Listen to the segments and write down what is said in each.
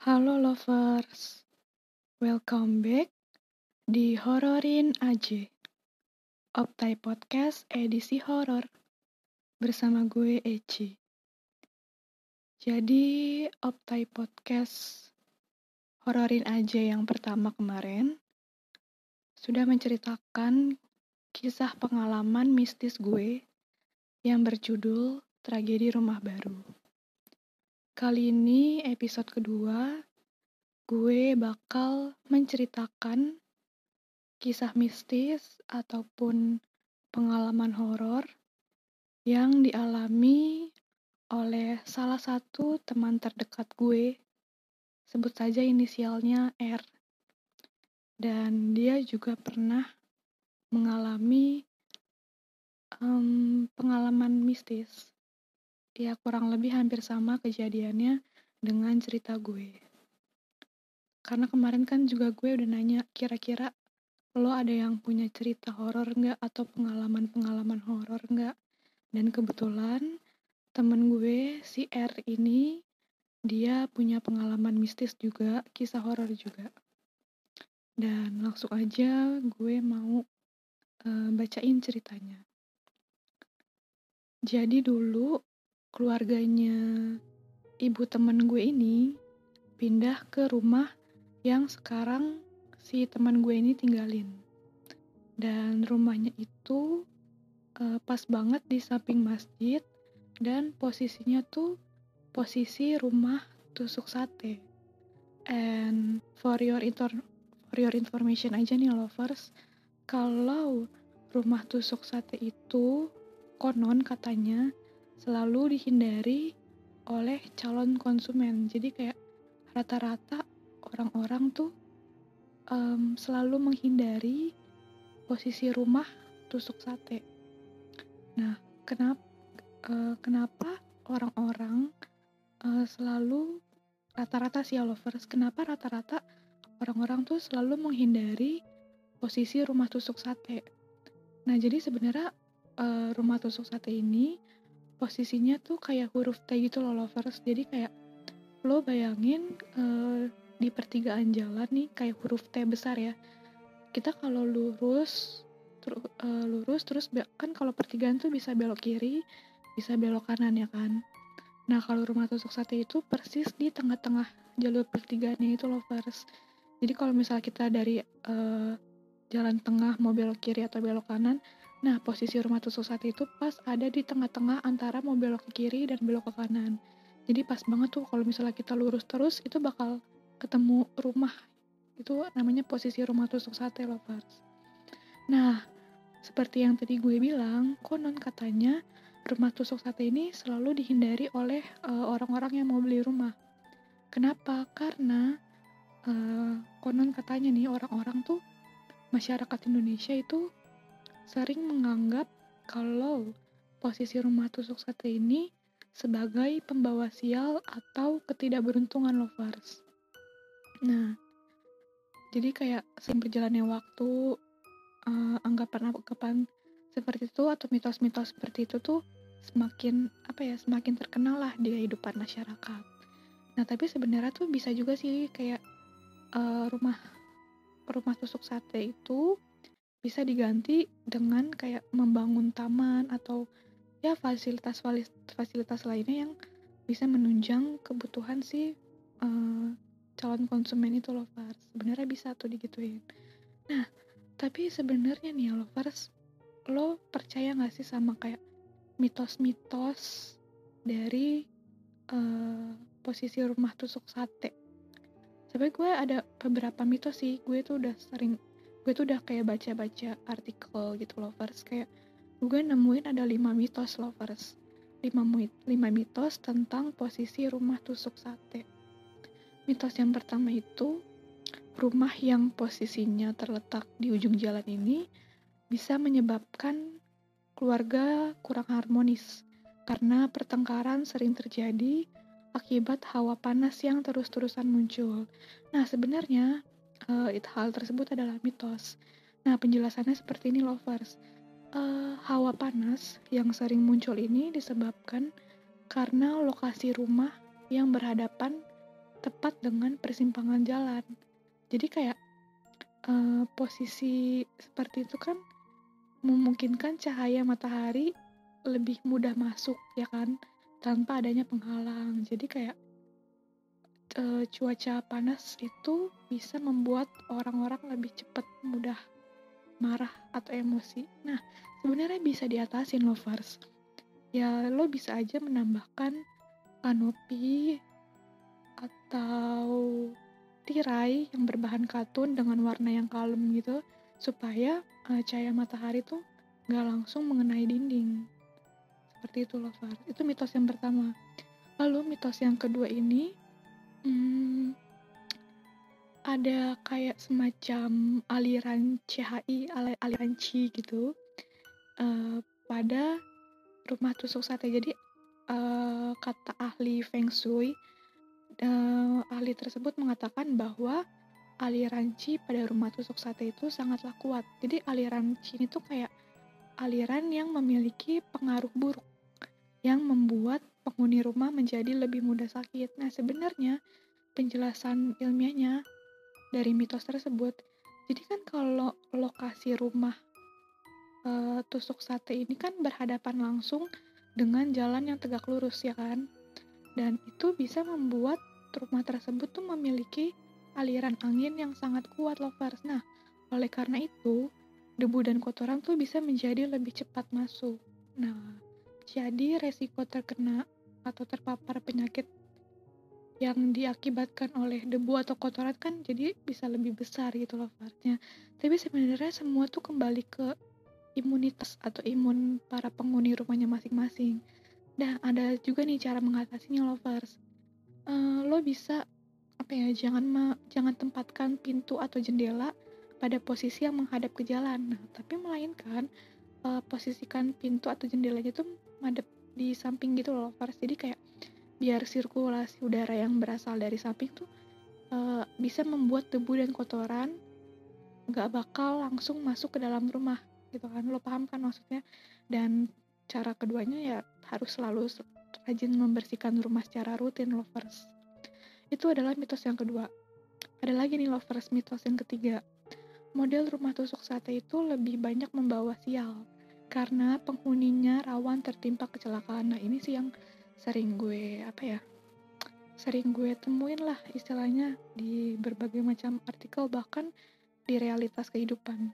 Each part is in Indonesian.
Halo lovers, welcome back di Hororin Aja Optai Podcast edisi horor bersama gue Eci. Jadi Optai Podcast Hororin Aja yang pertama kemarin sudah menceritakan kisah pengalaman mistis gue yang berjudul Tragedi Rumah Baru. Kali ini episode kedua, gue bakal menceritakan kisah mistis ataupun pengalaman horor yang dialami oleh salah satu teman terdekat gue. Sebut saja inisialnya R. Dan dia juga pernah mengalami um, pengalaman mistis ya kurang lebih hampir sama kejadiannya dengan cerita gue. Karena kemarin kan juga gue udah nanya kira-kira lo ada yang punya cerita horor nggak atau pengalaman-pengalaman horor nggak? Dan kebetulan temen gue si R ini dia punya pengalaman mistis juga, kisah horor juga. Dan langsung aja gue mau uh, bacain ceritanya. Jadi dulu keluarganya ibu temen gue ini pindah ke rumah yang sekarang si teman gue ini tinggalin. Dan rumahnya itu uh, pas banget di samping masjid dan posisinya tuh posisi rumah tusuk sate. And for your for your information aja nih lovers, kalau rumah tusuk sate itu konon katanya selalu dihindari oleh calon konsumen. Jadi kayak rata-rata orang-orang tuh um, selalu menghindari posisi rumah tusuk sate. Nah, kenapa uh, kenapa orang-orang uh, selalu rata-rata sih lovers, kenapa rata-rata orang-orang tuh selalu menghindari posisi rumah tusuk sate. Nah, jadi sebenarnya uh, rumah tusuk sate ini posisinya tuh kayak huruf T gitu loh lovers. Jadi kayak lo bayangin uh, di pertigaan jalan nih kayak huruf T besar ya. Kita kalau lurus ter uh, lurus terus kan kalau pertigaan tuh bisa belok kiri bisa belok kanan ya kan? Nah kalau rumah tusuk sate itu persis di tengah-tengah jalur pertigaannya itu lovers. Jadi kalau misalnya kita dari uh, jalan tengah mau belok kiri atau belok kanan Nah, posisi rumah tusuk sate itu pas ada di tengah-tengah antara mau belok ke kiri dan belok ke kanan. Jadi pas banget tuh kalau misalnya kita lurus terus itu bakal ketemu rumah. Itu namanya posisi rumah tusuk sate lovers. Nah, seperti yang tadi gue bilang, konon katanya rumah tusuk sate ini selalu dihindari oleh eh, orang-orang uh, yang mau beli rumah. Kenapa? Karena uh, konon katanya nih orang-orang tuh masyarakat Indonesia itu sering menganggap kalau posisi rumah tusuk sate ini sebagai pembawa sial atau ketidakberuntungan lovers. Nah, jadi kayak sering berjalannya waktu, uh, anggapan-anggapan seperti itu atau mitos-mitos seperti itu tuh semakin apa ya semakin terkenal lah di kehidupan masyarakat. Nah tapi sebenarnya tuh bisa juga sih kayak uh, rumah rumah tusuk sate itu bisa diganti dengan kayak membangun taman atau ya fasilitas fasilitas lainnya yang bisa menunjang kebutuhan si uh, calon konsumen itu lovers. Sebenarnya bisa tuh digituin. Nah tapi sebenarnya nih ya lovers lo percaya gak sih sama kayak mitos-mitos dari uh, posisi rumah tusuk sate tapi gue ada beberapa mitos sih. Gue tuh udah sering gue tuh udah kayak baca-baca artikel gitu lovers. Kayak gue nemuin ada lima mitos lovers. Lima, lima mitos tentang posisi rumah tusuk sate. Mitos yang pertama itu rumah yang posisinya terletak di ujung jalan ini bisa menyebabkan keluarga kurang harmonis karena pertengkaran sering terjadi akibat hawa panas yang terus-terusan muncul. Nah, sebenarnya uh, hal tersebut adalah mitos. Nah, penjelasannya seperti ini lovers. Uh, hawa panas yang sering muncul ini disebabkan karena lokasi rumah yang berhadapan tepat dengan persimpangan jalan. Jadi kayak uh, posisi seperti itu kan memungkinkan cahaya matahari lebih mudah masuk ya kan tanpa adanya penghalang. Jadi kayak uh, cuaca panas itu bisa membuat orang-orang lebih cepat mudah marah atau emosi. Nah, sebenarnya bisa diatasin lovers. Ya, lo bisa aja menambahkan kanopi atau tirai yang berbahan katun dengan warna yang kalem gitu supaya uh, cahaya matahari tuh nggak langsung mengenai dinding seperti itu lovers itu mitos yang pertama lalu mitos yang kedua ini hmm, ada kayak semacam aliran CHI, aliran Qi gitu uh, pada rumah tusuk sate. Jadi uh, kata ahli Feng Shui, uh, ahli tersebut mengatakan bahwa aliran Qi pada rumah tusuk sate itu sangatlah kuat. Jadi aliran Qi itu kayak aliran yang memiliki pengaruh buruk yang membuat penghuni rumah menjadi lebih mudah sakit. Nah, sebenarnya penjelasan ilmiahnya dari mitos tersebut. Jadi kan kalau lokasi rumah e, tusuk sate ini kan berhadapan langsung dengan jalan yang tegak lurus ya kan. Dan itu bisa membuat rumah tersebut tuh memiliki aliran angin yang sangat kuat lovers. Nah, oleh karena itu, debu dan kotoran tuh bisa menjadi lebih cepat masuk. Nah, jadi resiko terkena atau terpapar penyakit yang diakibatkan oleh debu atau kotoran kan jadi bisa lebih besar gitu loh fartnya. Tapi sebenarnya semua tuh kembali ke imunitas atau imun para penghuni rumahnya masing-masing. Nah ada juga nih cara mengatasinya lovers uh, lo bisa apa ya jangan ma jangan tempatkan pintu atau jendela pada posisi yang menghadap ke jalan. Nah tapi melainkan uh, posisikan pintu atau jendelanya tuh madep di samping gitu loh jadi kayak biar sirkulasi udara yang berasal dari samping tuh uh, bisa membuat debu dan kotoran nggak bakal langsung masuk ke dalam rumah gitu kan. Lo paham kan maksudnya? Dan cara keduanya ya harus selalu rajin membersihkan rumah secara rutin lovers. Itu adalah mitos yang kedua. Ada lagi nih lovers mitos yang ketiga. Model rumah tusuk sate itu lebih banyak membawa sial karena penghuninya rawan tertimpa kecelakaan nah ini sih yang sering gue apa ya sering gue temuin lah istilahnya di berbagai macam artikel bahkan di realitas kehidupan.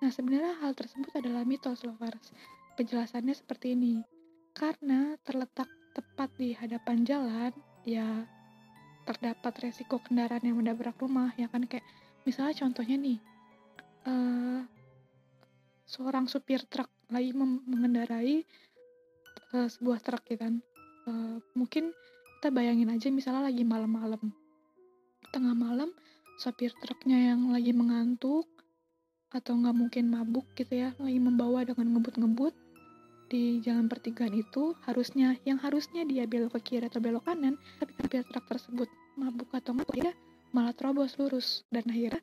Nah sebenarnya hal tersebut adalah mitos lovers. Penjelasannya seperti ini. Karena terletak tepat di hadapan jalan, ya terdapat resiko kendaraan yang menabrak rumah, ya kan kayak misalnya contohnya nih, uh, seorang supir truk lagi mengendarai uh, sebuah truk ya kan, uh, mungkin kita bayangin aja misalnya lagi malam-malam. Tengah malam sopir truknya yang lagi mengantuk atau nggak mungkin mabuk gitu ya lagi membawa dengan ngebut-ngebut di jalan pertigaan itu harusnya yang harusnya dia belok ke kiri atau belok kanan tapi sopir truk tersebut mabuk atau nggak dia malah terobos lurus. Dan akhirnya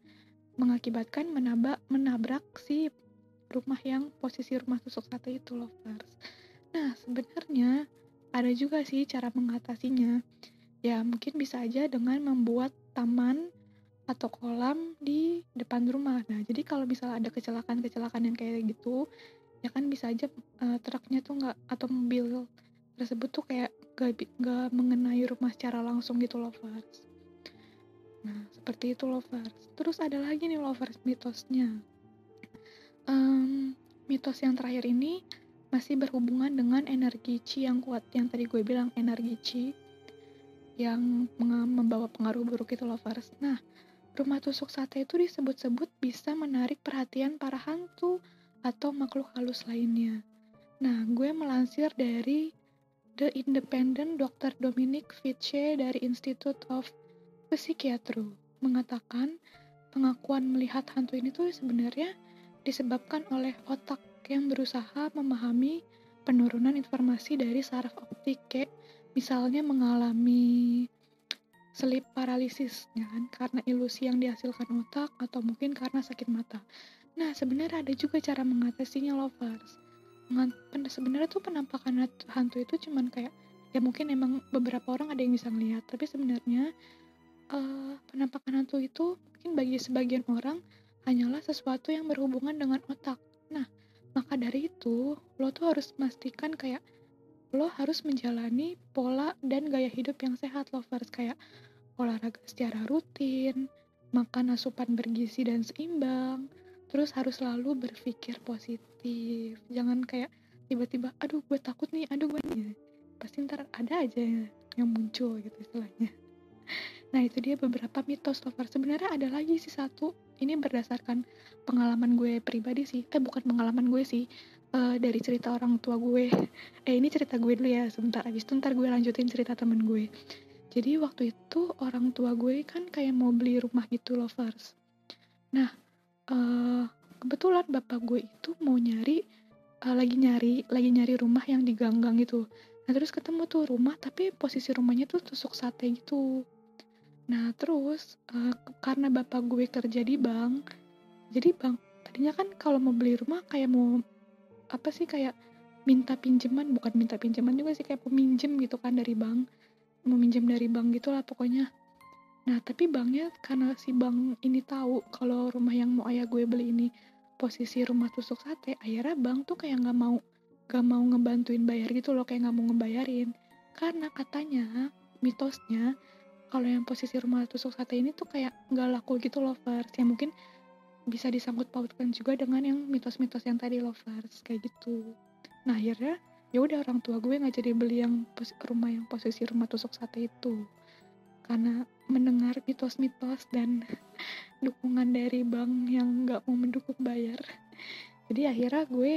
mengakibatkan menabrak menabrak si rumah yang posisi rumah tusuk sate itu lovers. Nah sebenarnya ada juga sih cara mengatasinya. Ya, mungkin bisa aja dengan membuat taman atau kolam di depan rumah. Nah, jadi kalau misalnya ada kecelakaan-kecelakaan yang kayak gitu, ya kan bisa aja uh, truknya tuh nggak atau mobil tersebut tuh kayak gak, gak mengenai rumah secara langsung gitu lovers. Nah, seperti itu lovers. Terus ada lagi nih lovers mitosnya. Um, mitos yang terakhir ini masih berhubungan dengan energi Qi yang kuat yang tadi gue bilang energi Qi yang membawa pengaruh buruk itu lovers. Nah, rumah tusuk sate itu disebut-sebut bisa menarik perhatian para hantu atau makhluk halus lainnya. Nah, gue melansir dari The Independent Dr. Dominic Fitche dari Institute of Psychiatry mengatakan pengakuan melihat hantu ini tuh sebenarnya disebabkan oleh otak yang berusaha memahami penurunan informasi dari saraf optik kayak misalnya mengalami sleep paralysis kan karena ilusi yang dihasilkan otak atau mungkin karena sakit mata. Nah, sebenarnya ada juga cara mengatasinya lovers. Sebenarnya tuh penampakan hantu itu cuman kayak ya mungkin emang beberapa orang ada yang bisa ngelihat, tapi sebenarnya uh, penampakan hantu itu mungkin bagi sebagian orang hanyalah sesuatu yang berhubungan dengan otak. Nah, maka dari itu, lo tuh harus memastikan kayak lo harus menjalani pola dan gaya hidup yang sehat lovers kayak olahraga secara rutin, makan asupan bergizi dan seimbang, terus harus selalu berpikir positif. Jangan kayak tiba-tiba, aduh gue takut nih, aduh gue nih. Pasti ntar ada aja yang muncul gitu istilahnya. Nah itu dia beberapa mitos lover. Sebenarnya ada lagi sih satu. Ini berdasarkan pengalaman gue pribadi sih. Eh bukan pengalaman gue sih. Uh, dari cerita orang tua gue. Eh ini cerita gue dulu ya. Sebentar abis itu ntar gue lanjutin cerita temen gue. Jadi waktu itu orang tua gue kan kayak mau beli rumah gitu lovers. Nah uh, kebetulan bapak gue itu mau nyari uh, lagi nyari lagi nyari rumah yang diganggang gitu. Nah terus ketemu tuh rumah tapi posisi rumahnya tuh tusuk sate gitu. Nah terus uh, karena bapak gue kerja di bank, jadi bank tadinya kan kalau mau beli rumah kayak mau apa sih kayak minta pinjaman bukan minta pinjaman juga sih kayak peminjem gitu kan dari bank mau minjem dari bank gitulah pokoknya. Nah tapi banknya karena si bank ini tahu kalau rumah yang mau ayah gue beli ini posisi rumah tusuk sate akhirnya bank tuh kayak nggak mau nggak mau ngebantuin bayar gitu loh kayak nggak mau ngebayarin. Karena katanya mitosnya kalau yang posisi rumah tusuk sate ini tuh kayak nggak laku gitu lovers. Yang mungkin bisa disangkut pautkan juga dengan yang mitos-mitos yang tadi lovers kayak gitu. Nah akhirnya ya udah orang tua gue nggak jadi beli yang rumah yang posisi rumah tusuk sate itu. Karena mendengar mitos-mitos dan dukungan dari bank yang nggak mau mendukung bayar. Jadi akhirnya gue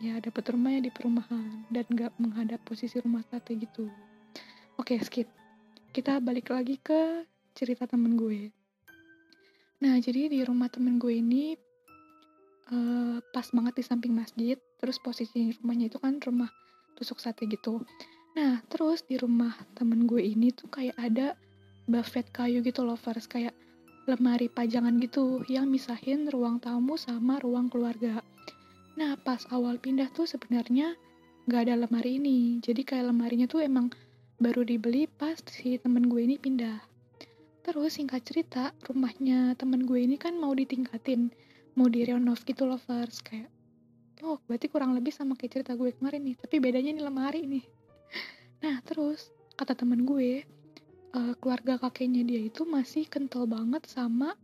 ya dapet rumahnya di perumahan dan nggak menghadap posisi rumah sate gitu. Oke skip kita balik lagi ke cerita temen gue. Nah, jadi di rumah temen gue ini uh, pas banget di samping masjid, terus posisi rumahnya itu kan rumah tusuk sate gitu. Nah, terus di rumah temen gue ini tuh kayak ada buffet kayu gitu lovers, kayak lemari pajangan gitu yang misahin ruang tamu sama ruang keluarga. Nah, pas awal pindah tuh sebenarnya nggak ada lemari ini, jadi kayak lemarinya tuh emang baru dibeli pas si temen gue ini pindah. Terus singkat cerita, rumahnya temen gue ini kan mau ditingkatin, mau direnov gitu lovers, kayak oh berarti kurang lebih sama kayak cerita gue kemarin nih, tapi bedanya ini lemari nih. Nah terus kata temen gue, uh, keluarga kakeknya dia itu masih kental banget sama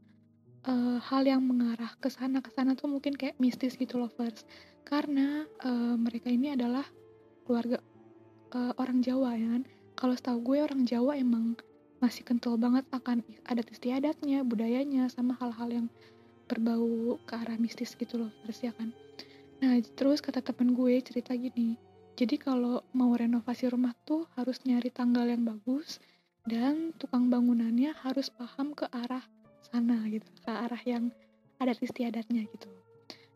uh, hal yang mengarah ke sana ke sana tuh mungkin kayak mistis gitu lovers, karena uh, mereka ini adalah keluarga uh, orang Jawa ya kan kalau setahu gue orang Jawa emang masih kental banget akan adat istiadatnya, budayanya, sama hal-hal yang berbau ke arah mistis gitu loh, terus ya kan. Nah, terus kata temen gue cerita gini, jadi kalau mau renovasi rumah tuh harus nyari tanggal yang bagus dan tukang bangunannya harus paham ke arah sana gitu, ke arah yang adat istiadatnya gitu.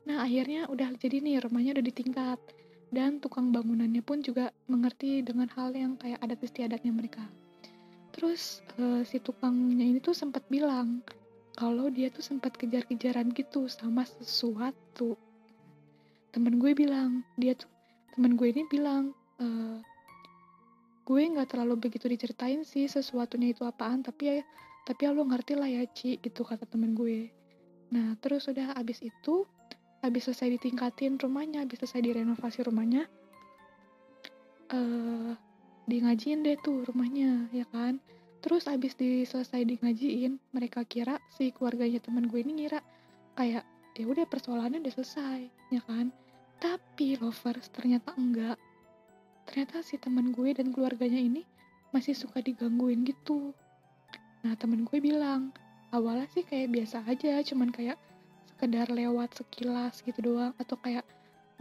Nah, akhirnya udah jadi nih rumahnya udah ditingkat dan tukang bangunannya pun juga mengerti dengan hal yang kayak adat istiadatnya mereka. Terus uh, si tukangnya ini tuh sempat bilang kalau dia tuh sempat kejar-kejaran gitu sama sesuatu. Temen gue bilang, dia tuh temen gue ini bilang, e, gue nggak terlalu begitu diceritain sih sesuatunya itu apaan, tapi ya tapi ya lo ngerti lah ya Ci gitu kata temen gue. Nah terus udah abis itu habis selesai ditingkatin rumahnya habis selesai direnovasi rumahnya uh, di ngajiin deh tuh rumahnya ya kan? Terus habis di selesai di ngajiin mereka kira si keluarganya teman gue ini ngira kayak ya udah persoalannya udah selesai ya kan? Tapi lovers ternyata enggak. Ternyata si teman gue dan keluarganya ini masih suka digangguin gitu. Nah temen gue bilang awalnya sih kayak biasa aja cuman kayak sekedar lewat sekilas gitu doang. Atau kayak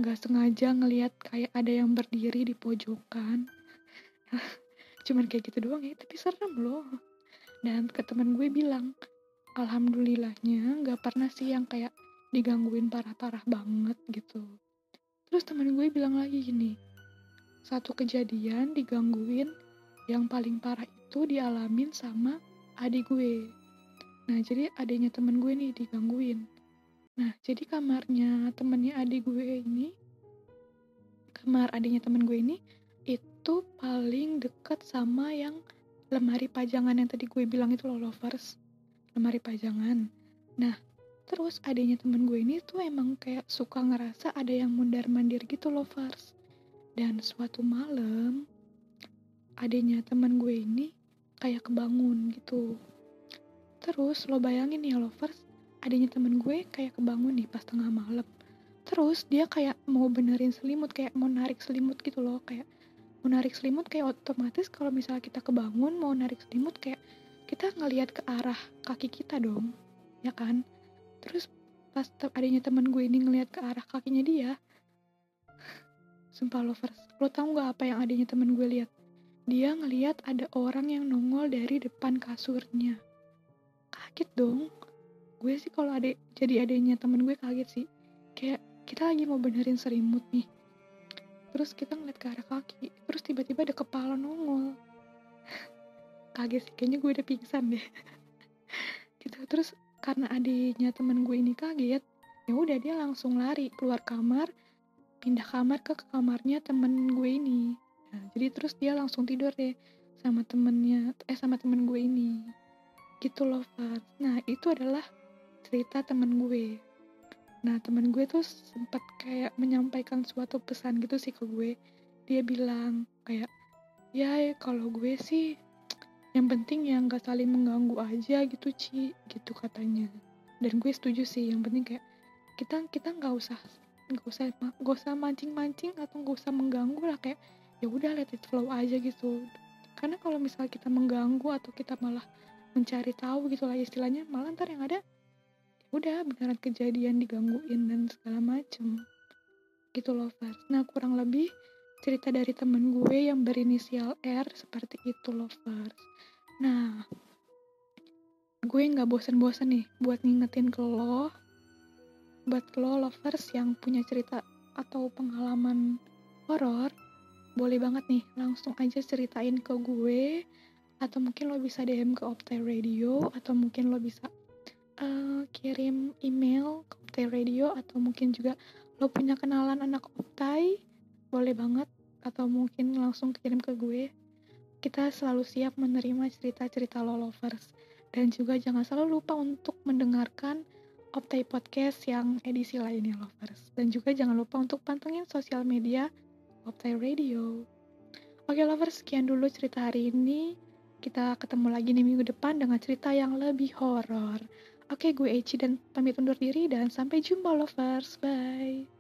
nggak sengaja ngelihat kayak ada yang berdiri di pojokan. Cuman kayak gitu doang ya tapi serem loh. Dan ke teman gue bilang alhamdulillahnya nggak pernah sih yang kayak digangguin parah-parah banget gitu. Terus teman gue bilang lagi gini satu kejadian digangguin yang paling parah itu dialamin sama adik gue. Nah jadi adiknya temen gue nih digangguin Nah, jadi kamarnya temennya adik gue ini, kamar adiknya temen gue ini, itu paling deket sama yang lemari pajangan yang tadi gue bilang itu loh lovers. Lemari pajangan. Nah terus adanya temen gue ini tuh emang kayak suka ngerasa ada yang mundar mandir gitu lovers. Dan suatu malam adanya temen gue ini kayak kebangun gitu. Terus lo bayangin ya lovers adanya temen gue kayak kebangun nih pas tengah malam. Terus dia kayak mau benerin selimut kayak mau narik selimut gitu loh kayak mau narik selimut kayak otomatis kalau misalnya kita kebangun mau narik selimut kayak kita ngelihat ke arah kaki kita dong ya kan? Terus pas adanya teman gue ini ngelihat ke arah kakinya dia sumpah lovers lo tau nggak apa yang adanya temen gue lihat? Dia ngelihat ada orang yang nongol dari depan kasurnya. Kaget dong gue sih kalau ada jadi adanya temen gue kaget sih. Kayak kita lagi mau benerin selimut nih. Terus kita ngeliat ke arah kaki terus tiba-tiba ada kepala nongol. Kaget sih kayaknya gue udah pingsan deh. Gitu terus karena adiknya temen gue ini kaget ya udah dia langsung lari keluar kamar pindah kamar ke kamarnya temen gue ini. Nah, jadi terus dia langsung tidur deh sama temennya eh sama temen gue ini. Gitu loh Fat nah itu adalah cerita temen gue Nah temen gue tuh sempat kayak menyampaikan suatu pesan gitu sih ke gue. Dia bilang kayak ya kalau gue sih yang penting yang gak saling mengganggu aja gitu Ci gitu katanya. Dan gue setuju sih yang penting kayak kita kita nggak usah nggak usah nggak usah mancing mancing atau nggak usah mengganggu lah kayak ya udah let it flow aja gitu karena kalau misalnya kita mengganggu atau kita malah mencari tahu gitu lah istilahnya malah ntar yang ada udah beneran kejadian digangguin dan segala macem. Gitu loh Fars. Nah kurang lebih cerita dari temen gue yang berinisial R seperti itu loh Fars. Nah gue nggak bosen-bosen nih buat ngingetin ke lo buat lo lovers yang punya cerita atau pengalaman horor. Boleh banget nih langsung aja ceritain ke gue atau mungkin lo bisa DM ke Optai Radio atau mungkin lo bisa uh, kirim email ke Optai Radio atau mungkin juga lo punya kenalan anak Optai boleh banget. Atau mungkin langsung kirim ke gue. Kita selalu siap menerima cerita-cerita lo lovers. Dan juga jangan selalu lupa untuk mendengarkan Optai Podcast yang edisi lainnya lovers. Dan juga jangan lupa untuk pantengin sosial media Optai Radio. Oke lovers, sekian dulu cerita hari ini. Kita ketemu lagi di minggu depan dengan cerita yang lebih horor. Oke, gue Eci dan pamit undur diri dan sampai jumpa lovers. Bye.